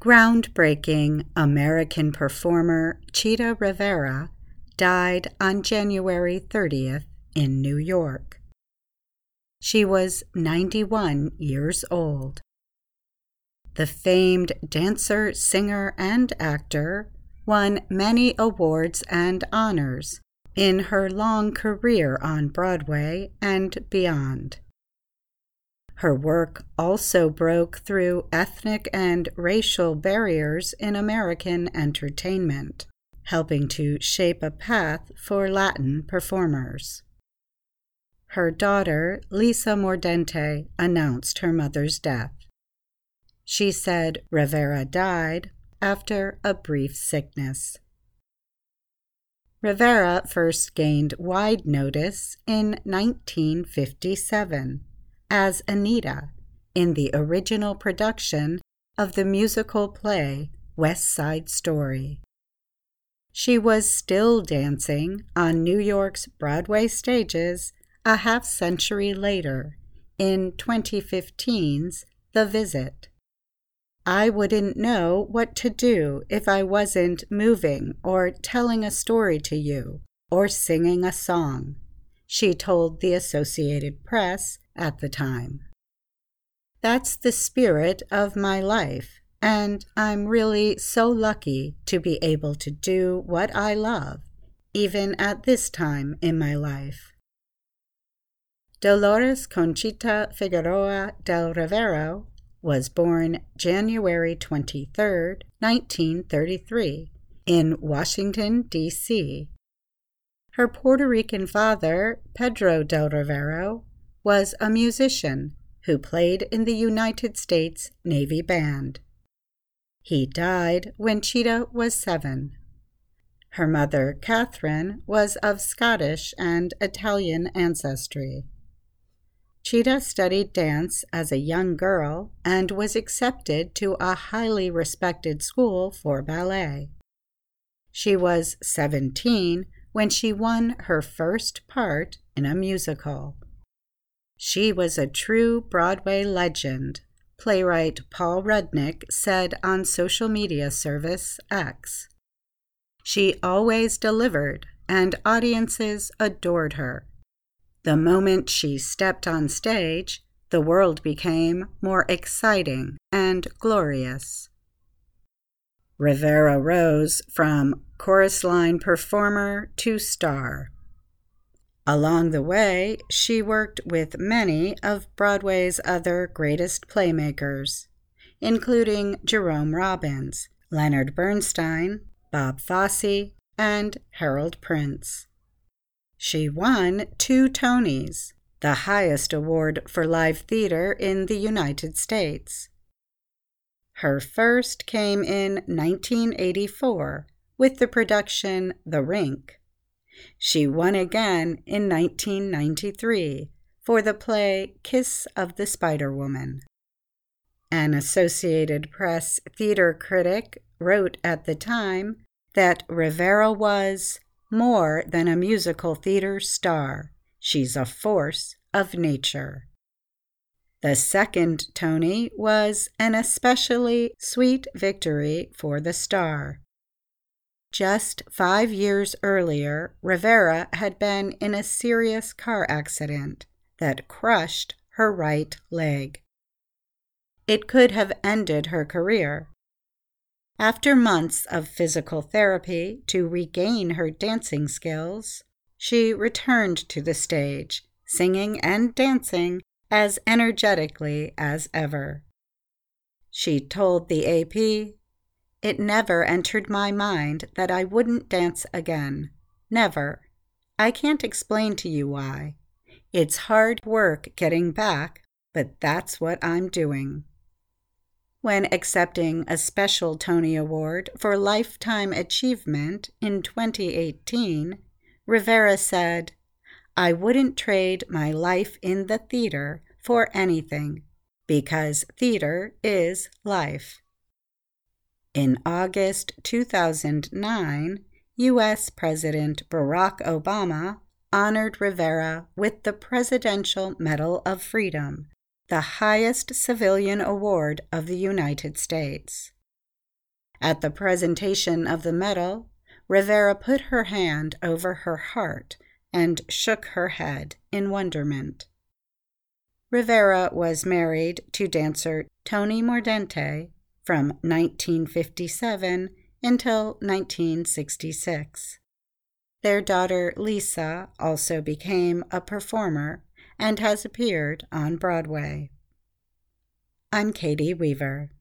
Groundbreaking American performer Chita Rivera died on January 30th in New York. She was 91 years old. The famed dancer, singer, and actor won many awards and honors in her long career on Broadway and beyond. Her work also broke through ethnic and racial barriers in American entertainment, helping to shape a path for Latin performers. Her daughter, Lisa Mordente, announced her mother's death. She said Rivera died after a brief sickness. Rivera first gained wide notice in 1957 as Anita in the original production of the musical play West Side Story. She was still dancing on New York's Broadway stages a half century later in 2015's The Visit. I wouldn't know what to do if I wasn't moving or telling a story to you or singing a song, she told the Associated Press at the time. That's the spirit of my life, and I'm really so lucky to be able to do what I love, even at this time in my life. Dolores Conchita Figueroa del Rivero was born January 23, 1933, in Washington, D.C. Her Puerto Rican father, Pedro del Rivero, was a musician who played in the United States Navy Band. He died when Chita was seven. Her mother, Catherine, was of Scottish and Italian ancestry. Chita studied dance as a young girl and was accepted to a highly respected school for ballet. She was 17 when she won her first part in a musical. She was a true Broadway legend, playwright Paul Rudnick said on social media service X. She always delivered, and audiences adored her. The moment she stepped on stage, the world became more exciting and glorious. Rivera rose from chorus line performer to star. Along the way, she worked with many of Broadway's other greatest playmakers, including Jerome Robbins, Leonard Bernstein, Bob Fosse, and Harold Prince. She won two Tonys, the highest award for live theater in the United States. Her first came in 1984 with the production The Rink. She won again in 1993 for the play Kiss of the Spider Woman. An Associated Press theater critic wrote at the time that Rivera was more than a musical theater star, she's a force of nature. The second Tony was an especially sweet victory for the star. Just five years earlier, Rivera had been in a serious car accident that crushed her right leg. It could have ended her career, after months of physical therapy to regain her dancing skills, she returned to the stage, singing and dancing as energetically as ever. She told the AP, It never entered my mind that I wouldn't dance again. Never. I can't explain to you why. It's hard work getting back, but that's what I'm doing when accepting a special Tony Award for Lifetime Achievement in 2018, Rivera said, I wouldn't trade my life in the theater for anything because theater is life. In August 2009, U.S. President Barack Obama honored Rivera with the Presidential Medal of Freedom the highest civilian award of the United States. At the presentation of the medal, Rivera put her hand over her heart and shook her head in wonderment. Rivera was married to dancer Tony Mordente from 1957 until 1966. Their daughter Lisa also became a performer and has appeared on Broadway. I'm Katie Weaver.